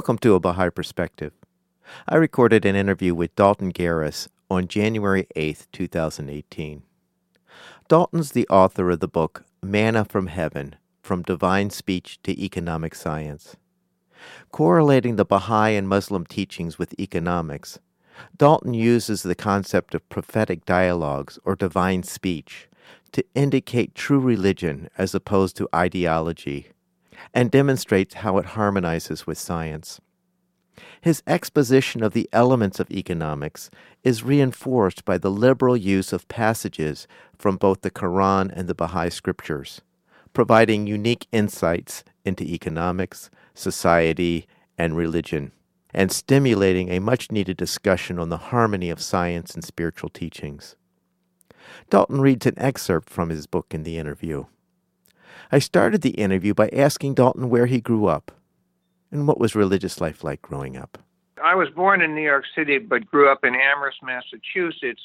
Welcome to A Baha'i Perspective. I recorded an interview with Dalton Garis on January 8, 2018. Dalton's the author of the book Manna from Heaven From Divine Speech to Economic Science. Correlating the Baha'i and Muslim teachings with economics, Dalton uses the concept of prophetic dialogues or divine speech to indicate true religion as opposed to ideology and demonstrates how it harmonizes with science. His exposition of the elements of economics is reinforced by the liberal use of passages from both the Quran and the Baha'i scriptures, providing unique insights into economics, society, and religion, and stimulating a much needed discussion on the harmony of science and spiritual teachings. Dalton reads an excerpt from his book in the interview. I started the interview by asking Dalton where he grew up and what was religious life like growing up. I was born in New York City but grew up in Amherst, Massachusetts.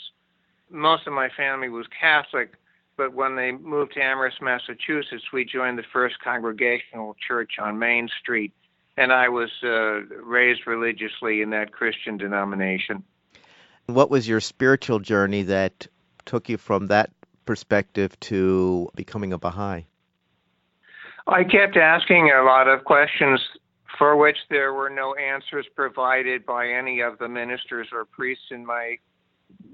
Most of my family was Catholic, but when they moved to Amherst, Massachusetts, we joined the First Congregational Church on Main Street, and I was uh, raised religiously in that Christian denomination. What was your spiritual journey that took you from that perspective to becoming a Baha'i? I kept asking a lot of questions for which there were no answers provided by any of the ministers or priests in my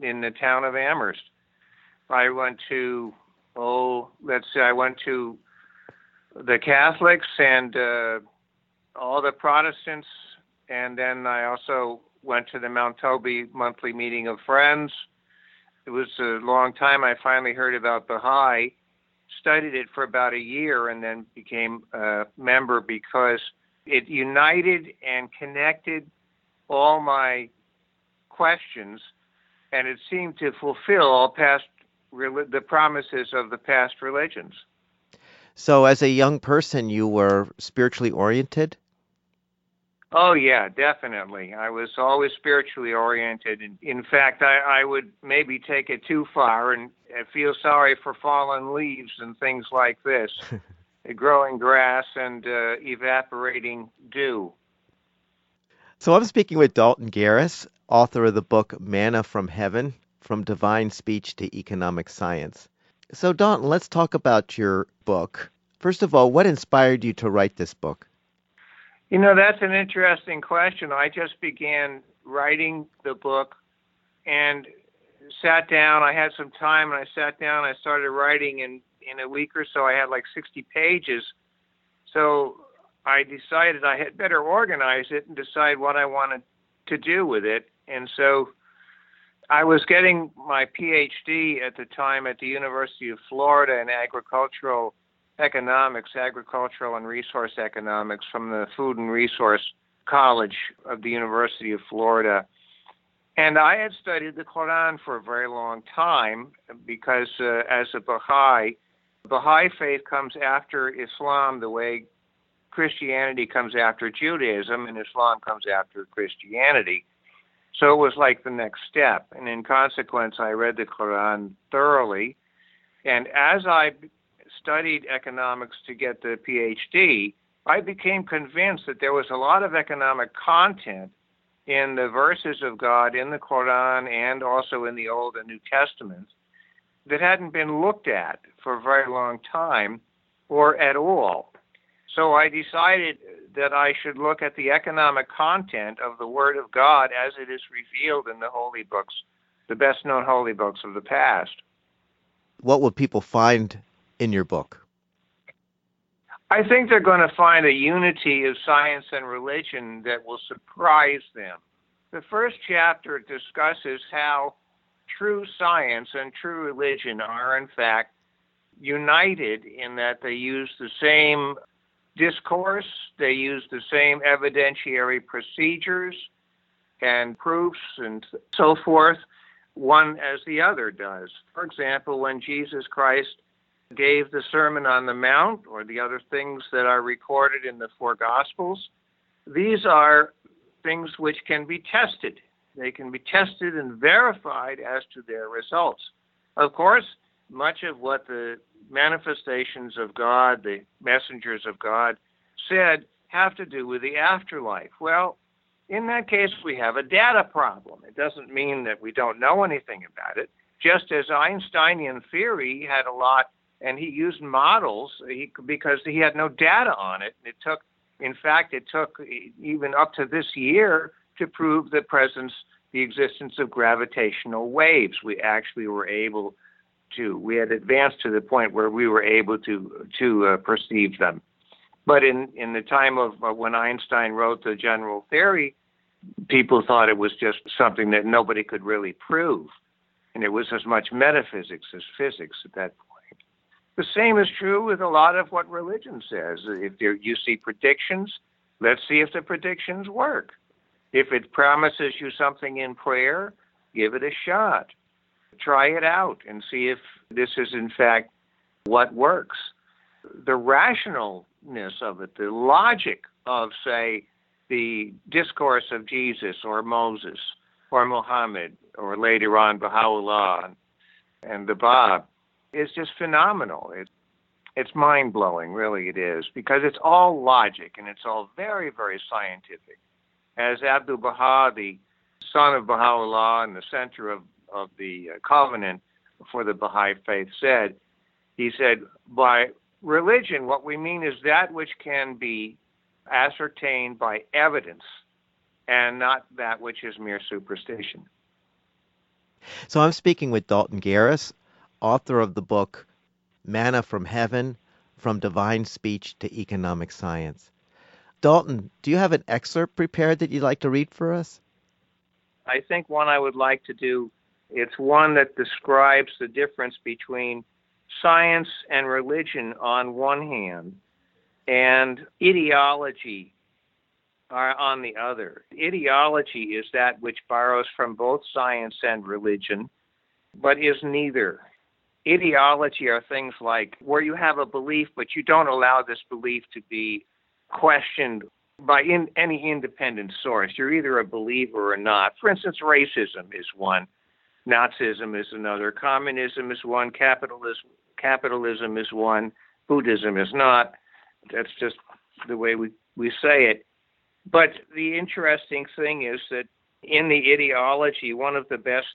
in the town of Amherst. I went to oh, let's say I went to the Catholics and uh, all the Protestants, and then I also went to the Mount Toby monthly meeting of friends. It was a long time. I finally heard about Baha'i studied it for about a year and then became a member because it united and connected all my questions and it seemed to fulfill all past the promises of the past religions. So as a young person you were spiritually oriented? Oh yeah, definitely. I was always spiritually oriented. In, in fact, I, I would maybe take it too far and feel sorry for fallen leaves and things like this, growing grass and uh, evaporating dew. So I'm speaking with Dalton Garis, author of the book Manna from Heaven: From Divine Speech to Economic Science. So Dalton, let's talk about your book. First of all, what inspired you to write this book? You know, that's an interesting question. I just began writing the book and sat down. I had some time and I sat down. I started writing, and in a week or so, I had like 60 pages. So I decided I had better organize it and decide what I wanted to do with it. And so I was getting my PhD at the time at the University of Florida in agricultural economics, agricultural and resource economics from the Food and Resource College of the University of Florida. And I had studied the Quran for a very long time because, uh, as a Baha'i, Baha'i faith comes after Islam the way Christianity comes after Judaism and Islam comes after Christianity. So it was like the next step. And in consequence, I read the Quran thoroughly. And as I studied economics to get the PhD, I became convinced that there was a lot of economic content in the verses of God in the Quran and also in the Old and New Testaments that hadn't been looked at for a very long time or at all. So I decided that I should look at the economic content of the Word of God as it is revealed in the holy books, the best known holy books of the past. What will people find in your book? I think they're going to find a unity of science and religion that will surprise them. The first chapter discusses how true science and true religion are, in fact, united in that they use the same discourse. They use the same evidentiary procedures and proofs and so forth, one as the other does. For example, when Jesus Christ gave the Sermon on the Mount or the other things that are recorded in the four Gospels, these are things which can be tested. They can be tested and verified as to their results. Of course, much of what the manifestations of God, the messengers of God, said have to do with the afterlife. Well, in that case, we have a data problem. It doesn't mean that we don't know anything about it. Just as Einsteinian theory had a lot, and he used models because he had no data on it. It took, in fact, it took even up to this year to prove the presence, the existence of gravitational waves. We actually were able to, we had advanced to the point where we were able to to uh, perceive them. But in in the time of uh, when Einstein wrote the general theory, people thought it was just something that nobody could really prove, and it was as much metaphysics as physics at that. The same is true with a lot of what religion says. If you see predictions, let's see if the predictions work. If it promises you something in prayer, give it a shot. Try it out and see if this is, in fact, what works. The rationalness of it, the logic of, say, the discourse of Jesus or Moses or Muhammad or later on Baha'u'llah and the Bab is just phenomenal. It, it's mind blowing, really, it is, because it's all logic and it's all very, very scientific as Abdul Baha, the son of Baha'u'llah and the center of, of the uh, covenant for the Baha'i faith, said, he said, by religion, what we mean is that which can be ascertained by evidence and not that which is mere superstition. So I'm speaking with Dalton Garis, author of the book Manna from Heaven From Divine Speech to Economic Science. Dalton, do you have an excerpt prepared that you'd like to read for us? I think one I would like to do. It's one that describes the difference between science and religion on one hand and ideology are on the other. Ideology is that which borrows from both science and religion, but is neither. Ideology are things like where you have a belief, but you don't allow this belief to be questioned by in, any independent source. You're either a believer or not. For instance, racism is one, Nazism is another, communism is one, capitalism capitalism is one, Buddhism is not. That's just the way we, we say it. But the interesting thing is that in the ideology, one of the best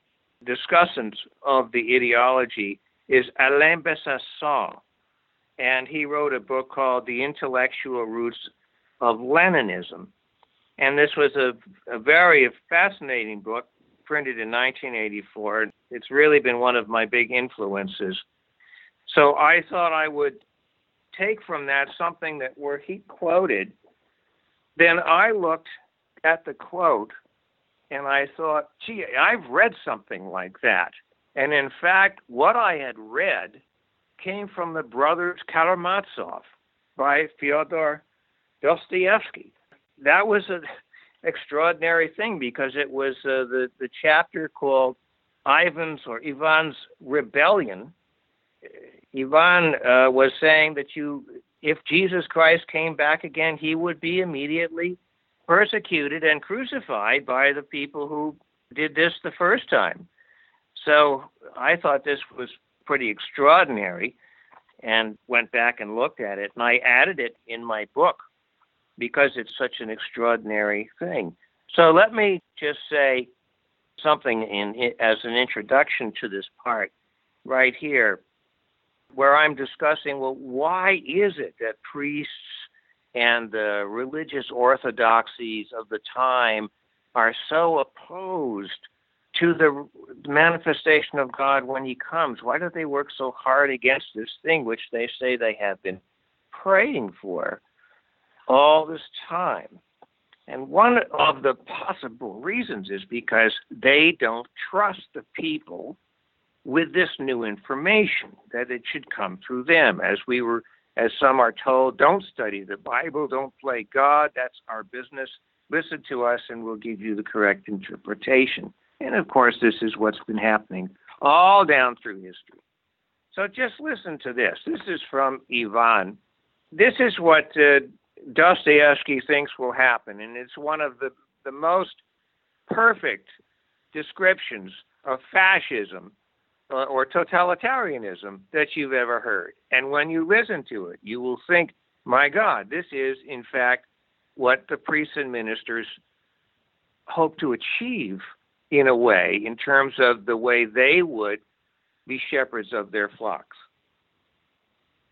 discussants of the ideology is Alain Besançon, and he wrote a book called The Intellectual Roots of Leninism. And this was a, a very fascinating book, printed in 1984. It's really been one of my big influences. So I thought I would take from that something that where he quoted. Then I looked at the quote and I thought, gee, I've read something like that. And in fact, what I had read came from the brothers Karamazov by Fyodor Dostoevsky. That was an extraordinary thing because it was uh, the the chapter called Ivan's or Ivan's rebellion. Ivan uh, was saying that you, if Jesus Christ came back again, he would be immediately persecuted and crucified by the people who did this the first time. So I thought this was pretty extraordinary and went back and looked at it. And I added it in my book because it's such an extraordinary thing. So let me just say something in, as an introduction to this part right here, where I'm discussing well, why is it that priests and the religious orthodoxies of the time are so opposed to the manifestation of God when He comes? Why do they work so hard against this thing which they say they have been praying for all this time? And one of the possible reasons is because they don't trust the people with this new information, that it should come through them. As we were as some are told, don't study the Bible, don't play God, that's our business. Listen to us and we'll give you the correct interpretation. And of course, this is what's been happening all down through history. So just listen to this. This is from Ivan. This is what uh, Dostoevsky thinks will happen, and it's one of the, the most perfect descriptions of fascism uh, or totalitarianism that you've ever heard. And when you listen to it, you will think, my God, this is, in fact, what the priests and ministers hope to achieve in a way, in terms of the way they would be shepherds of their flocks.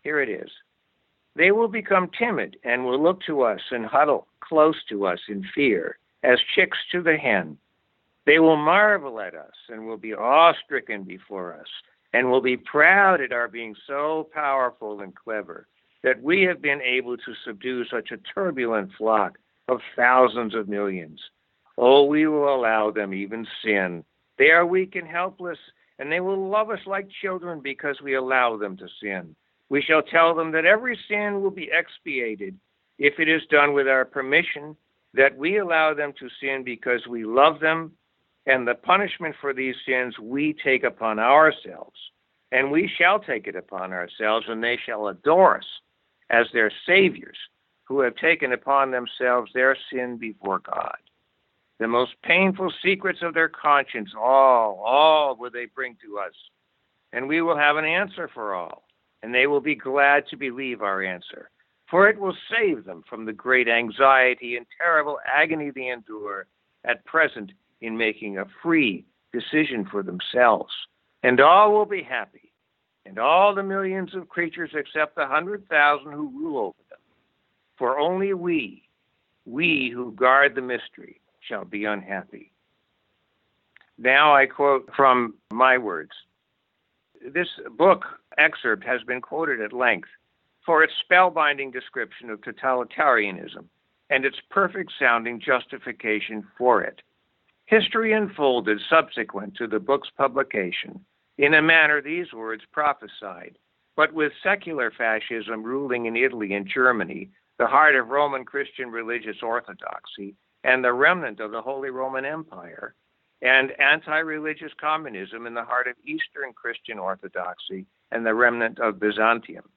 Here it is. They will become timid and will look to us and huddle close to us in fear, as chicks to the hen. They will marvel at us and will be awe-stricken before us and will be proud at our being so powerful and clever that we have been able to subdue such a turbulent flock of thousands of millions. Oh, we will allow them even sin. They are weak and helpless, and they will love us like children because we allow them to sin. We shall tell them that every sin will be expiated if it is done with our permission, that we allow them to sin because we love them and the punishment for these sins we take upon ourselves. And we shall take it upon ourselves, and they shall adore us as their saviors who have taken upon themselves their sin before God. The most painful secrets of their conscience, all, all will they bring to us. And we will have an answer for all, and they will be glad to believe our answer. For it will save them from the great anxiety and terrible agony they endure at present in making a free decision for themselves. And all will be happy, and all the millions of creatures except the hundred thousand who rule over them. For only we, we who guard the mystery, shall be unhappy. Now I quote from my words. This book excerpt has been quoted at length for its spellbinding description of totalitarianism and its perfect sounding justification for it. History unfolded subsequent to the book's publication in a manner these words prophesied, but with secular fascism ruling in Italy and Germany, the heart of Roman Christian religious orthodoxy, and the remnant of the Holy Roman Empire, and anti religious communism in the heart of Eastern Christian orthodoxy and the remnant of Byzantium.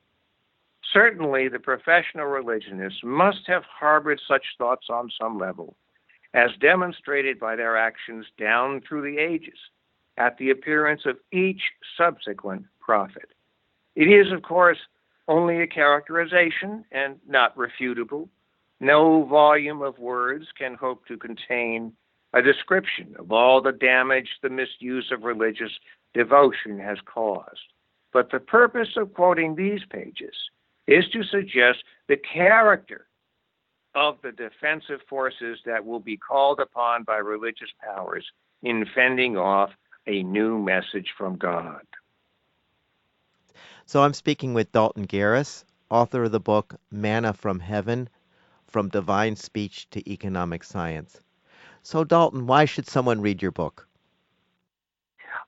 Certainly, the professional religionists must have harbored such thoughts on some level as demonstrated by their actions down through the ages at the appearance of each subsequent prophet. It is, of course, only a characterization and not refutable. No volume of words can hope to contain a description of all the damage the misuse of religious devotion has caused. But the purpose of quoting these pages is to suggest the character of the defensive forces that will be called upon by religious powers in fending off a new message from God. So I'm speaking with Dalton Garis, author of the book Manna from Heaven From Divine Speech to Economic Science. So, Dalton, why should someone read your book?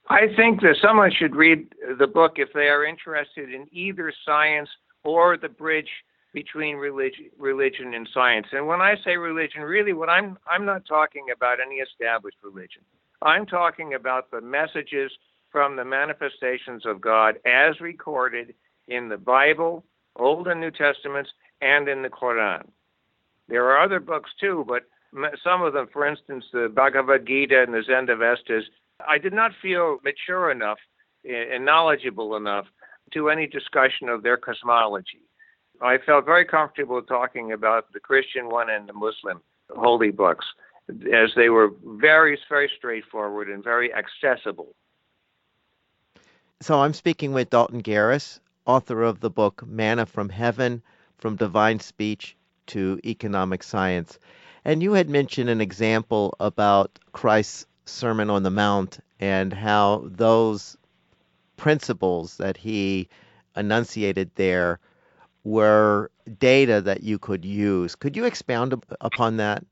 I think that someone should read the book if they are interested in either science or the bridge between religion, religion and science. And when I say religion, really, what I'm I'm not talking about any established religion. I'm talking about the messages from the manifestations of God as recorded in the Bible, Old and New Testaments, and in the Quran. There are other books too, but some of them, for instance, the Bhagavad Gita and the Zendavestas, I did not feel mature enough and knowledgeable enough to any discussion of their cosmology. I felt very comfortable talking about the Christian one and the Muslim holy books, as they were very, very straightforward and very accessible. So I'm speaking with Dalton Garis, author of the book Manna from Heaven From Divine Speech to Economic Science. And you had mentioned an example about Christ's Sermon on the Mount and how those principles that he enunciated there were data that you could use. Could you expound upon that?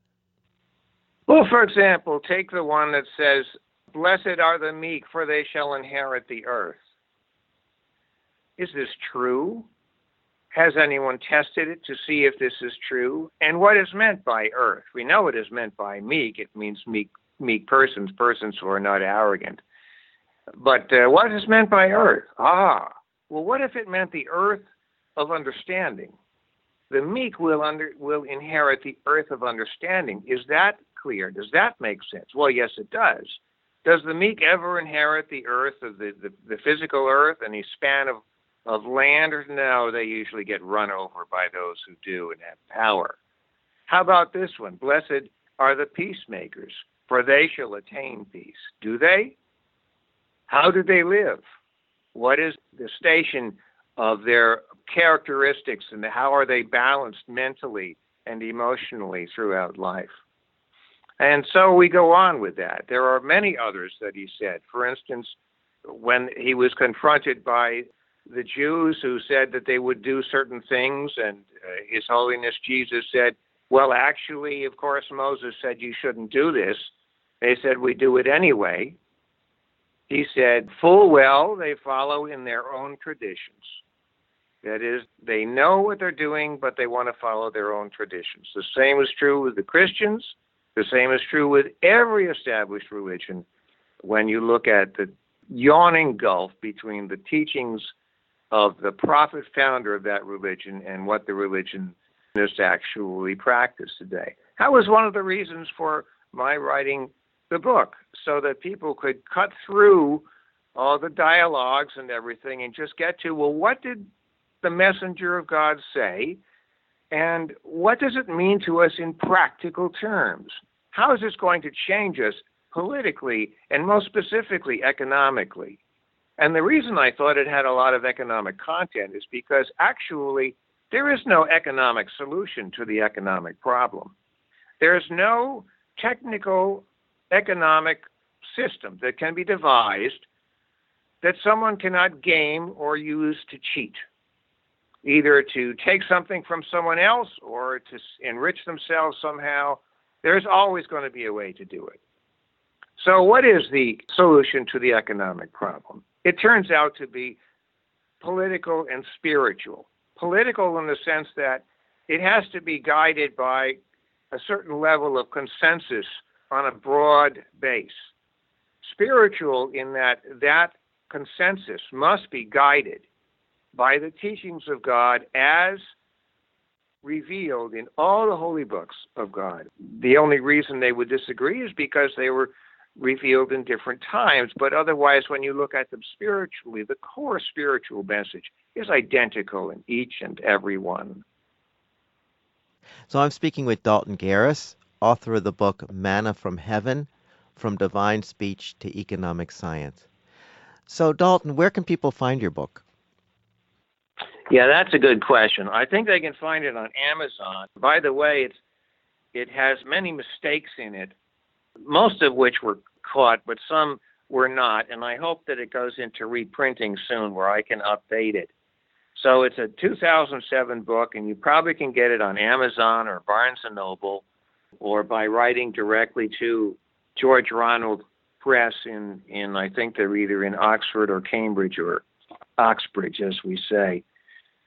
Well, for example, take the one that says, Blessed are the meek, for they shall inherit the earth. Is this true? Has anyone tested it to see if this is true? And what is meant by earth? We know it is meant by meek. It means meek, meek persons, persons who are not arrogant. But uh, what is meant by earth? Ah, well, what if it meant the earth of understanding? The meek will under will inherit the earth of understanding. Is that clear? Does that make sense? Well, yes, it does. Does the meek ever inherit the earth of the, the, the physical earth, any span of, of land? Or no, they usually get run over by those who do and have power. How about this one? Blessed are the peacemakers, for they shall attain peace. Do they? How do they live? What is the station of their characteristics and how are they balanced mentally and emotionally throughout life? And so we go on with that. There are many others that he said. For instance, when he was confronted by the Jews who said that they would do certain things, and uh, His Holiness Jesus said, Well, actually, of course, Moses said you shouldn't do this. They said, We do it anyway. He said, Full well they follow in their own traditions. That is, they know what they're doing, but they want to follow their own traditions. The same is true with the Christians. The same is true with every established religion when you look at the yawning gulf between the teachings of the prophet founder of that religion and what the religion is actually practiced today. That was one of the reasons for my writing the book, so that people could cut through all the dialogues and everything and just get to, well, what did the messenger of God say? And what does it mean to us in practical terms? How is this going to change us politically and most specifically economically? And the reason I thought it had a lot of economic content is because actually there is no economic solution to the economic problem. There is no technical economic system that can be devised that someone cannot game or use to cheat either to take something from someone else or to enrich themselves somehow. There's always going to be a way to do it. So, what is the solution to the economic problem? It turns out to be political and spiritual. Political in the sense that it has to be guided by a certain level of consensus on a broad base. Spiritual in that that consensus must be guided by the teachings of God as revealed in all the holy books of God. The only reason they would disagree is because they were revealed in different times, but otherwise, when you look at them spiritually, the core spiritual message is identical in each and every one. So I'm speaking with Dalton Garis, author of the book Manna from Heaven From Divine Speech to Economic Science. So, Dalton, where can people find your book? Yeah, that's a good question. I think they can find it on Amazon. By the way, it's it has many mistakes in it, most of which were caught, but some were not. And I hope that it goes into reprinting soon where I can update it. So it's a 2007 book, and you probably can get it on Amazon or Barnes and Noble, or by writing directly to George Ronald Press in in I think they're either in Oxford or Cambridge or Oxbridge, as we say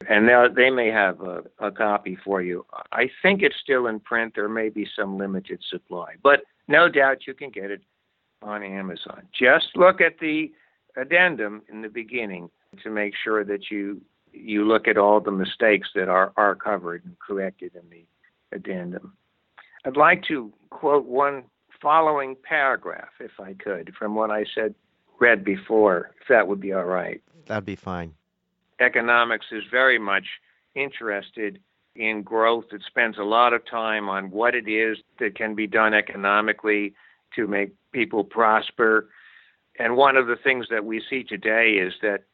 and they may have a, a, copy for you. I think it's still in print. There may be some limited supply, but no doubt you can get it on Amazon. Just look at the addendum in the beginning to make sure that you you look at all the mistakes that are, are covered and corrected in the addendum. I'd like to quote one following paragraph, if I could, from what I said read before, if that would be all right. That'd be fine economics is very much interested in growth. It spends a lot of time on what it is that can be done economically to make people prosper. And one of the things that we see today is that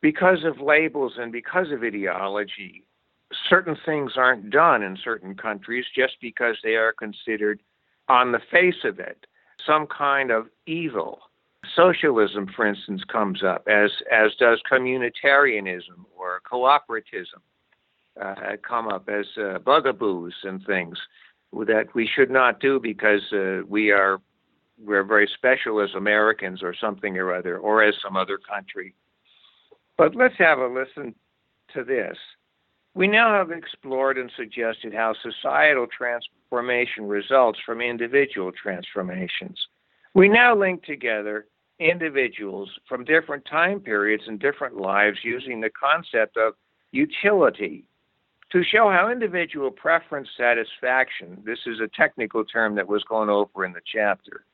because of labels and because of ideology, certain things aren't done in certain countries just because they are considered, on the face of it, some kind of evil. Socialism, for instance, comes up, as as does communitarianism or cooperatism uh, come up as uh, bugaboos and things that we should not do because uh, we are we're very special as Americans or something or other, or as some other country. But let's have a listen to this, we now have explored and suggested how societal transformation results from individual transformations. We now link together individuals from different time periods and different lives using the concept of utility to show how individual preference satisfaction, this is a technical term that was gone over in the chapter,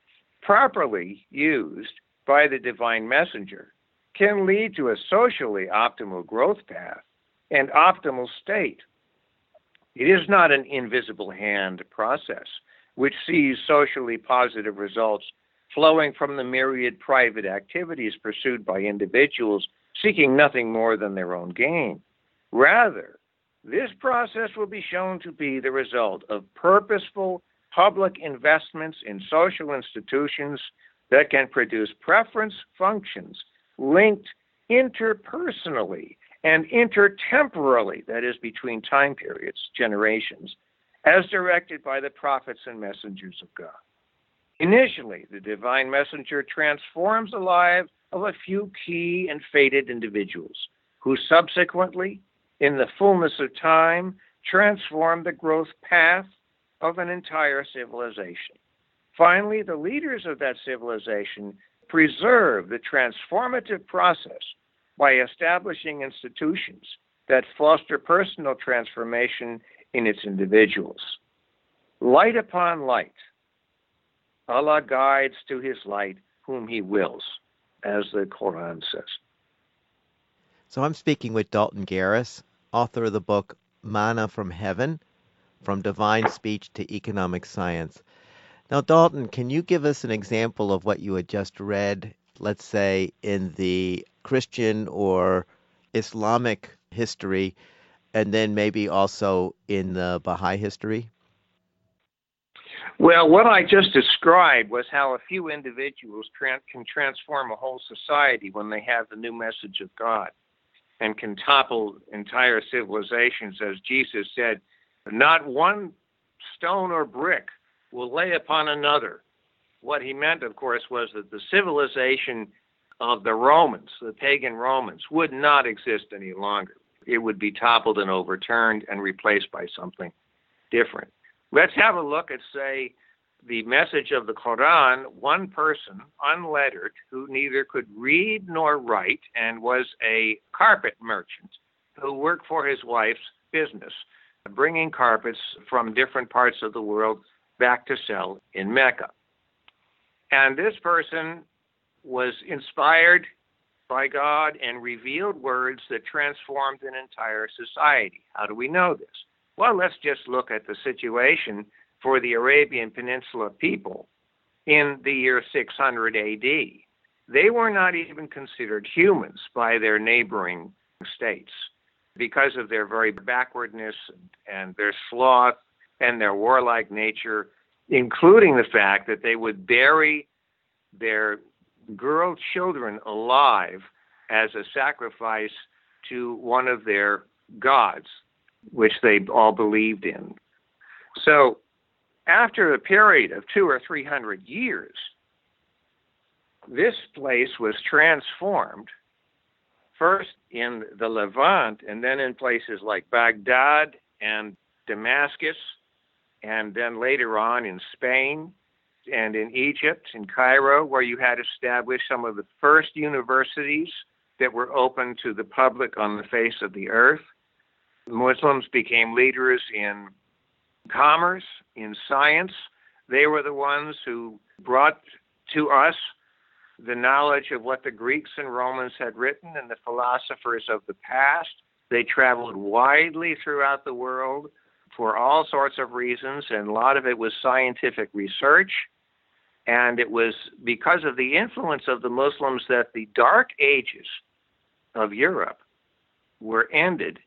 properly used by the divine messenger can lead to a socially optimal growth path and optimal state. It is not an invisible hand process which sees socially positive results flowing from the myriad private activities pursued by individuals seeking nothing more than their own gain. Rather, this process will be shown to be the result of purposeful public investments in social institutions that can produce preference functions linked interpersonally and intertemporally, that is, between time periods, generations, as directed by the prophets and messengers of God. Initially, the divine messenger transforms the lives of a few key and fated individuals, who subsequently, in the fullness of time, transform the growth path of an entire civilization. Finally, the leaders of that civilization preserve the transformative process by establishing institutions that foster personal transformation in its individuals. Light upon light. Allah guides to his light whom he wills, as the Quran says. So I'm speaking with Dalton Garis, author of the book Manna from Heaven From Divine Speech to Economic Science. Now, Dalton, can you give us an example of what you had just read, let's say, in the Christian or Islamic history, and then maybe also in the Baha'i history? Well, what I just described was how a few individuals can transform a whole society when they have the new message of God and can topple entire civilizations, as Jesus said, not one stone or brick will lay upon another. What he meant, of course, was that the civilization of the Romans, the pagan Romans, would not exist any longer. It would be toppled and overturned and replaced by something different. Let's have a look at, say, the message of the Quran. One person, unlettered, who neither could read nor write and was a carpet merchant who worked for his wife's business, bringing carpets from different parts of the world back to sell in Mecca. And this person was inspired by God and revealed words that transformed an entire society. How do we know this? Well, let's just look at the situation for the Arabian Peninsula people in the year 600 AD. They were not even considered humans by their neighboring states because of their very backwardness and their sloth and their warlike nature, including the fact that they would bury their girl children alive as a sacrifice to one of their gods, which they all believed in. So, after a period of two or three hundred years, this place was transformed first in the Levant and then in places like Baghdad and Damascus, and then later on in Spain and in Egypt, in Cairo, where you had established some of the first universities that were open to the public on the face of the earth. Muslims became leaders in commerce, in science. They were the ones who brought to us the knowledge of what the Greeks and Romans had written and the philosophers of the past. They traveled widely throughout the world for all sorts of reasons, and a lot of it was scientific research. And it was because of the influence of the Muslims that the dark ages of Europe were ended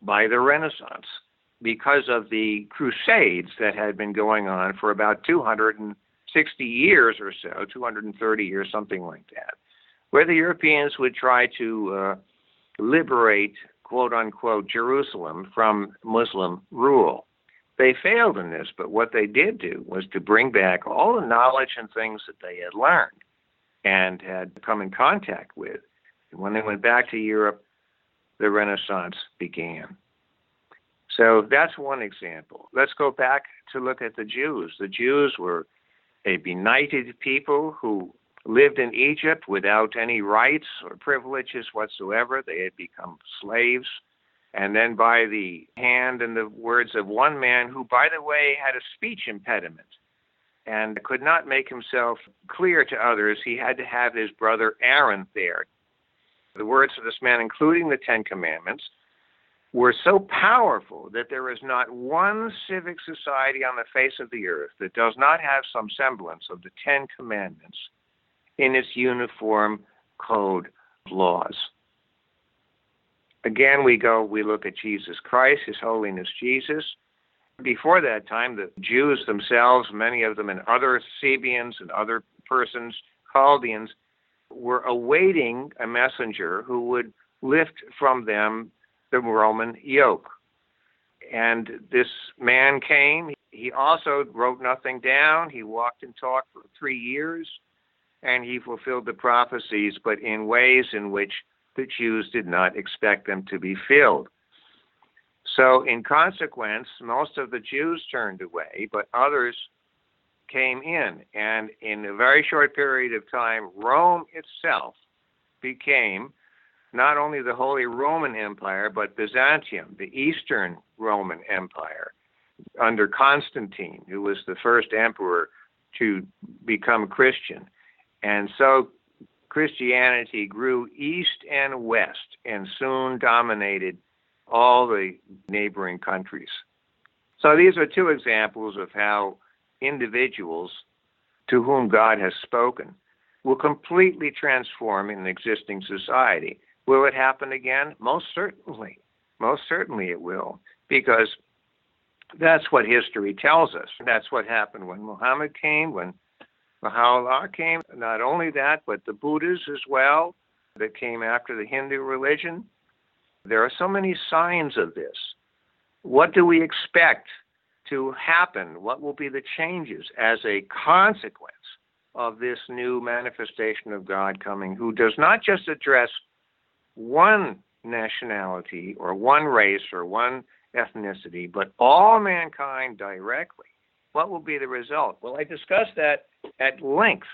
by the Renaissance because of the Crusades that had been going on for about 260 years or so, 230 years, something like that, where the Europeans would try to uh, liberate, quote unquote, Jerusalem from Muslim rule. They failed in this, but what they did do was to bring back all the knowledge and things that they had learned and had come in contact with. And when they went back to Europe, the Renaissance began. So that's one example. Let's go back to look at the Jews. The Jews were a benighted people who lived in Egypt without any rights or privileges whatsoever. They had become slaves. And then, by the hand and the words of one man, who, by the way, had a speech impediment and could not make himself clear to others, he had to have his brother Aaron there. The words of this man, including the Ten Commandments, were so powerful that there is not one civic society on the face of the earth that does not have some semblance of the Ten Commandments in its uniform code of laws. Again, we go, we look at Jesus Christ, His Holiness Jesus. Before that time, the Jews themselves, many of them and other Sabians and other persons, Chaldeans, were awaiting a messenger who would lift from them the Roman yoke. And this man came. He also wrote nothing down. He walked and talked for three years, and he fulfilled the prophecies, but in ways in which the Jews did not expect them to be filled. So, in consequence, most of the Jews turned away, but others came in. And in a very short period of time, Rome itself became not only the Holy Roman Empire, but Byzantium, the Eastern Roman Empire, under Constantine, who was the first emperor to become Christian. And so Christianity grew east and west and soon dominated all the neighboring countries. So these are two examples of how individuals to whom God has spoken will completely transform an existing society. Will it happen again? Most certainly. Most certainly it will, because that's what history tells us. That's what happened when Muhammad came, when Baha'u'llah came. Not only that, but the Buddhas as well that came after the Hindu religion. There are so many signs of this. What do we expect to happen? What will be the changes as a consequence of this new manifestation of God coming, who does not just address one nationality or one race or one ethnicity, but all mankind directly, what will be the result? Well, I discuss that at length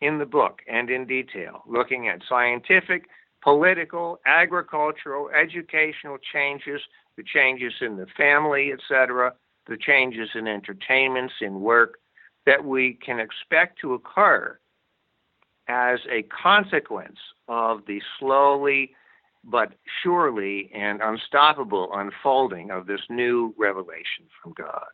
in the book and in detail, looking at scientific, political, agricultural, educational changes, the changes in the family, etc., the changes in entertainments, in work that we can expect to occur as a consequence of the slowly but surely and unstoppable unfolding of this new revelation from God.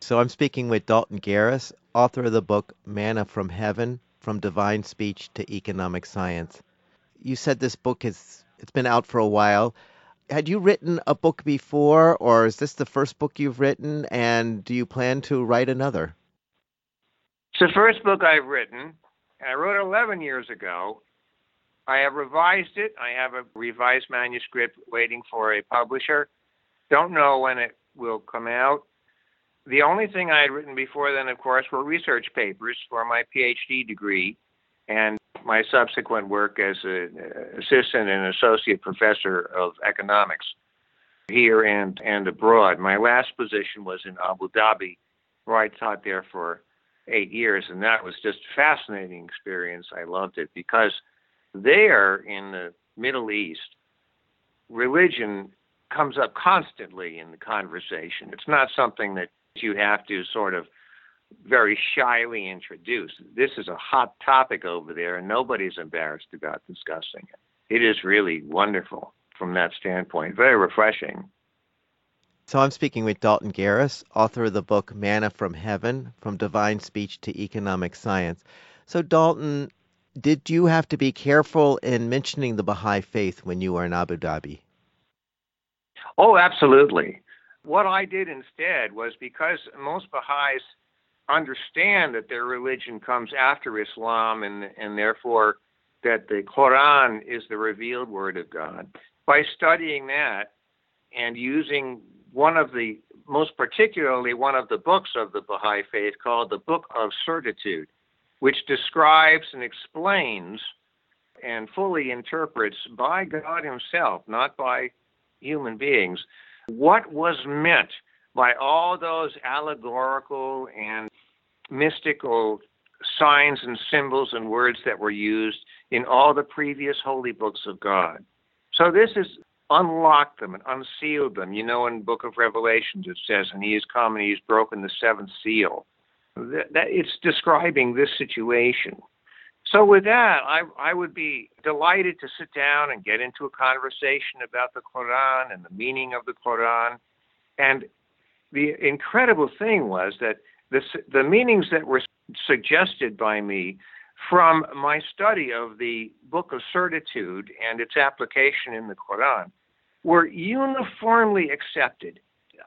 So I'm speaking with Dalton Garis, author of the book Manna from Heaven From Divine Speech to Economic Science. You said this book is it's been out for a while. Had you written a book before or is this the first book you've written and do you plan to write another? It's the first book I've written. I wrote it 11 years ago. I have revised it. I have a revised manuscript waiting for a publisher. Don't know when it will come out. The only thing I had written before then, of course, were research papers for my PhD degree and my subsequent work as an uh, assistant and associate professor of economics here and, and abroad. My last position was in Abu Dhabi, where I taught there for eight years, and that was just a fascinating experience. I loved it because there in the Middle East, religion comes up constantly in the conversation. It's not something that you have to sort of very shyly introduce. This is a hot topic over there, and nobody's embarrassed about discussing it. It is really wonderful from that standpoint, very refreshing. So I'm speaking with Dalton Garis, author of the book Manna from Heaven From Divine Speech to Economic Science. So, Dalton, did you have to be careful in mentioning the Baha'i faith when you were in Abu Dhabi? Oh, absolutely. What I did instead was because most Baha'is understand that their religion comes after Islam and, and therefore that the Quran is the revealed word of God. By studying that and using one of the, most particularly one of the books of the Baha'i faith called the Book of Certitude, which describes and explains and fully interprets by God Himself, not by human beings, what was meant by all those allegorical and mystical signs and symbols and words that were used in all the previous holy books of God. So this is unlocked them and unsealed them. You know, in Book of Revelations it says, "And He has come and He has broken the seventh seal." That, that it's describing this situation. So with that, I I would be delighted to sit down and get into a conversation about the Quran and the meaning of the Quran. And the incredible thing was that the meanings that were suggested by me from my study of the Book of Certitude and its application in the Quran were uniformly accepted,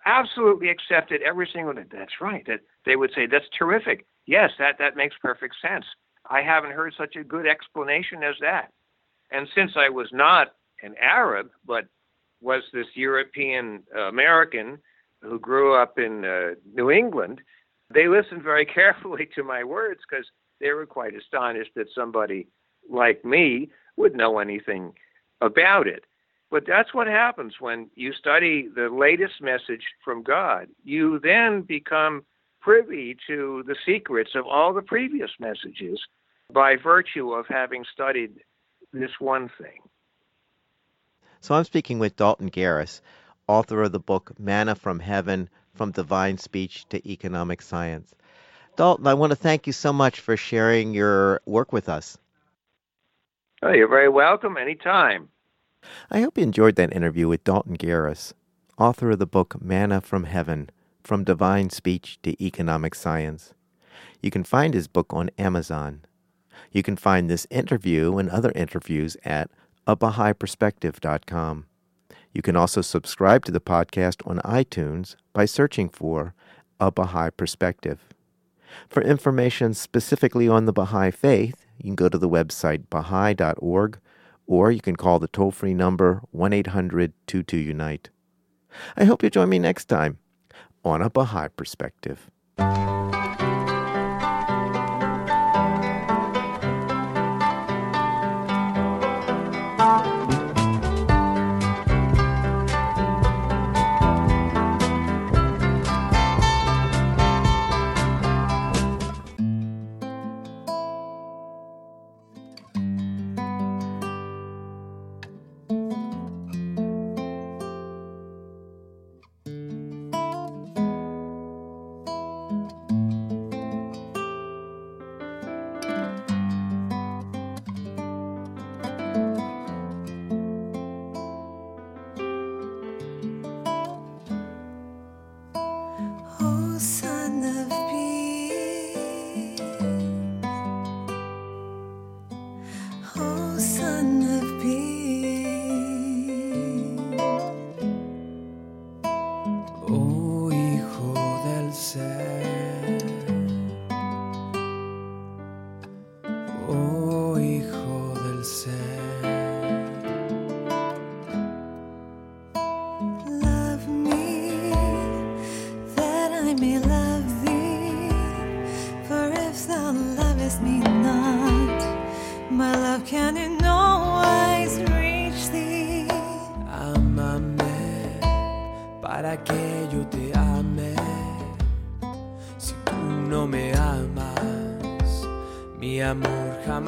absolutely accepted every single day. That's right. That they would say that's terrific. Yes, that that makes perfect sense. I haven't heard such a good explanation as that. And since I was not an Arab, but was this European American who grew up in uh, New England, they listened very carefully to my words because they were quite astonished that somebody like me would know anything about it. But that's what happens when you study the latest message from God. You then become privy to the secrets of all the previous messages by virtue of having studied this one thing. So I'm speaking with Dalton Garis, author of the book Manna from Heaven From Divine Speech to Economic Science. Dalton, I want to thank you so much for sharing your work with us. Oh, you're very welcome anytime. I hope you enjoyed that interview with Dalton Garis, author of the book Manna from Heaven From Divine Speech to Economic Science. You can find his book on Amazon. You can find this interview and other interviews at abahaiperspective.com. You can also subscribe to the podcast on iTunes by searching for A Baha'i Perspective. For information specifically on the Baha'i Faith, you can go to the website baha'i.org or you can call the toll free number 1 800 22 Unite. I hope you join me next time on A Baha'i Perspective.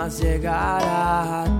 Llegará a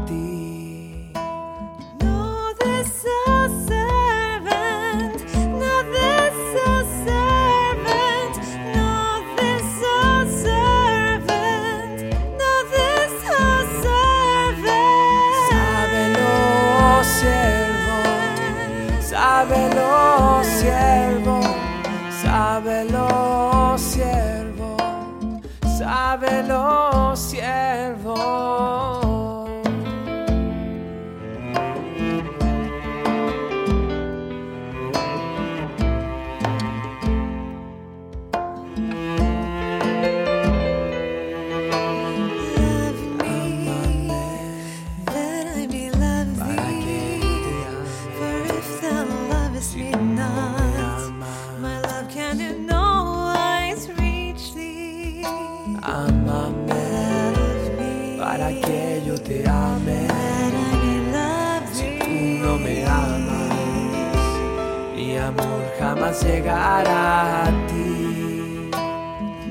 llegar a ti.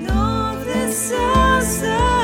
No deshacer.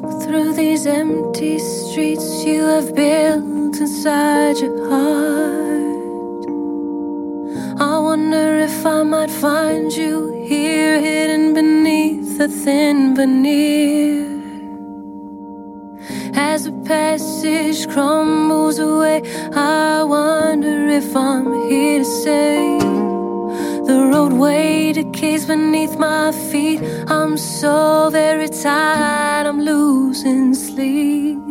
walk through these empty streets you have built inside your heart. I wonder if I might find you here, hidden beneath a thin veneer. As the passage crumbles away, I wonder if I'm here to say The roadway to beneath my feet. I'm so very tired, I'm losing sleep.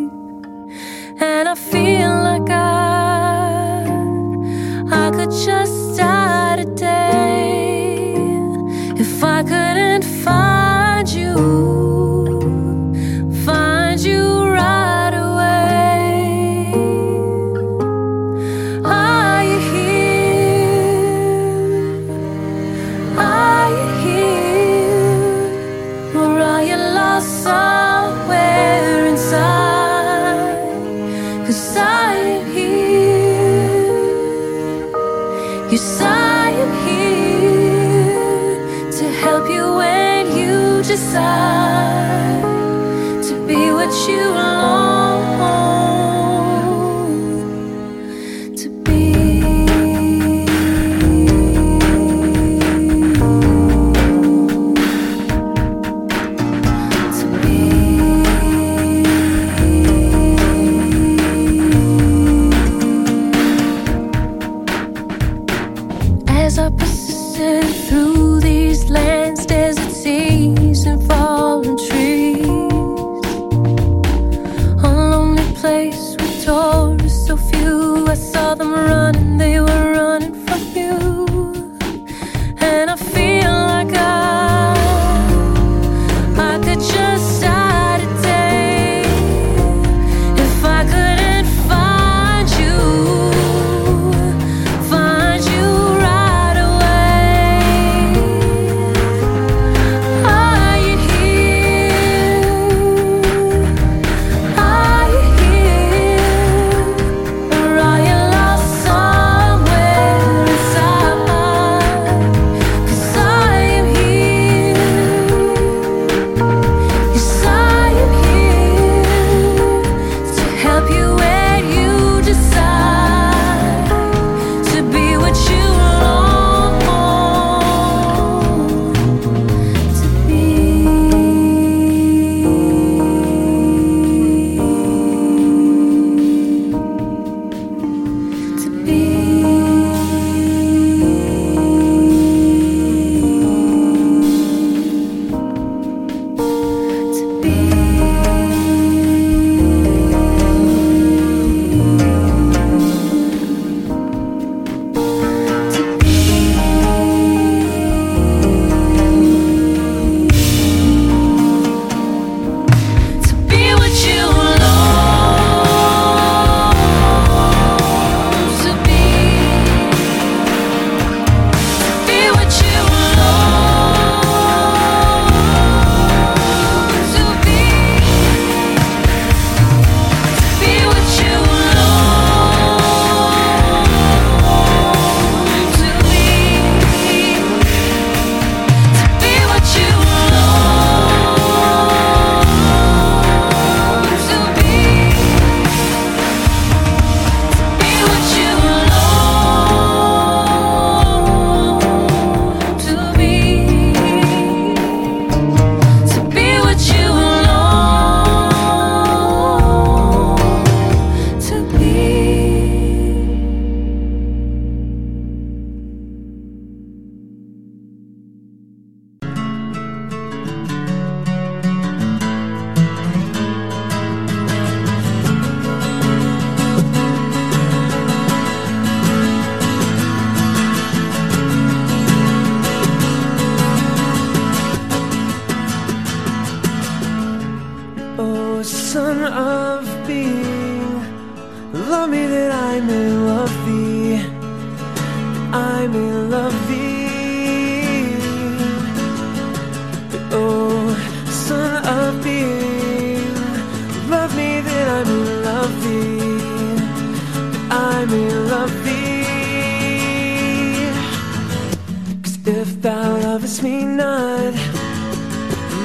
covers me not.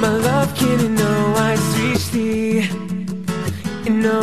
My love, can you know I reach thee. You know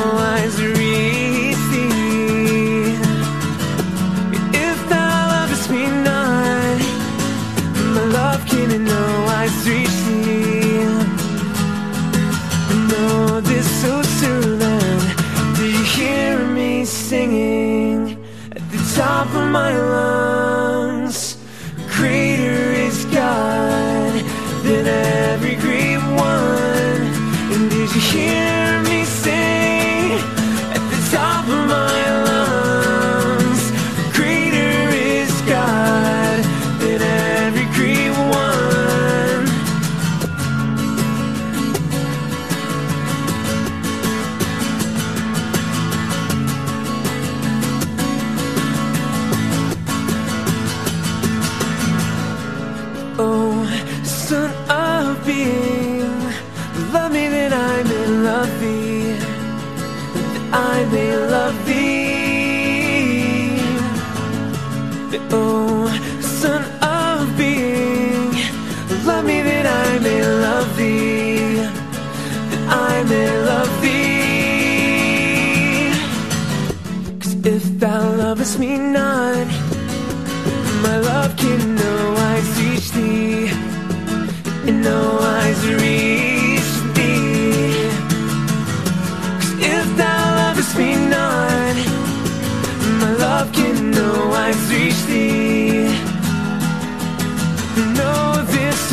know this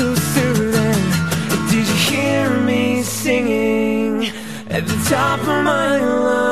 Did you hear me singing At the top of my lungs?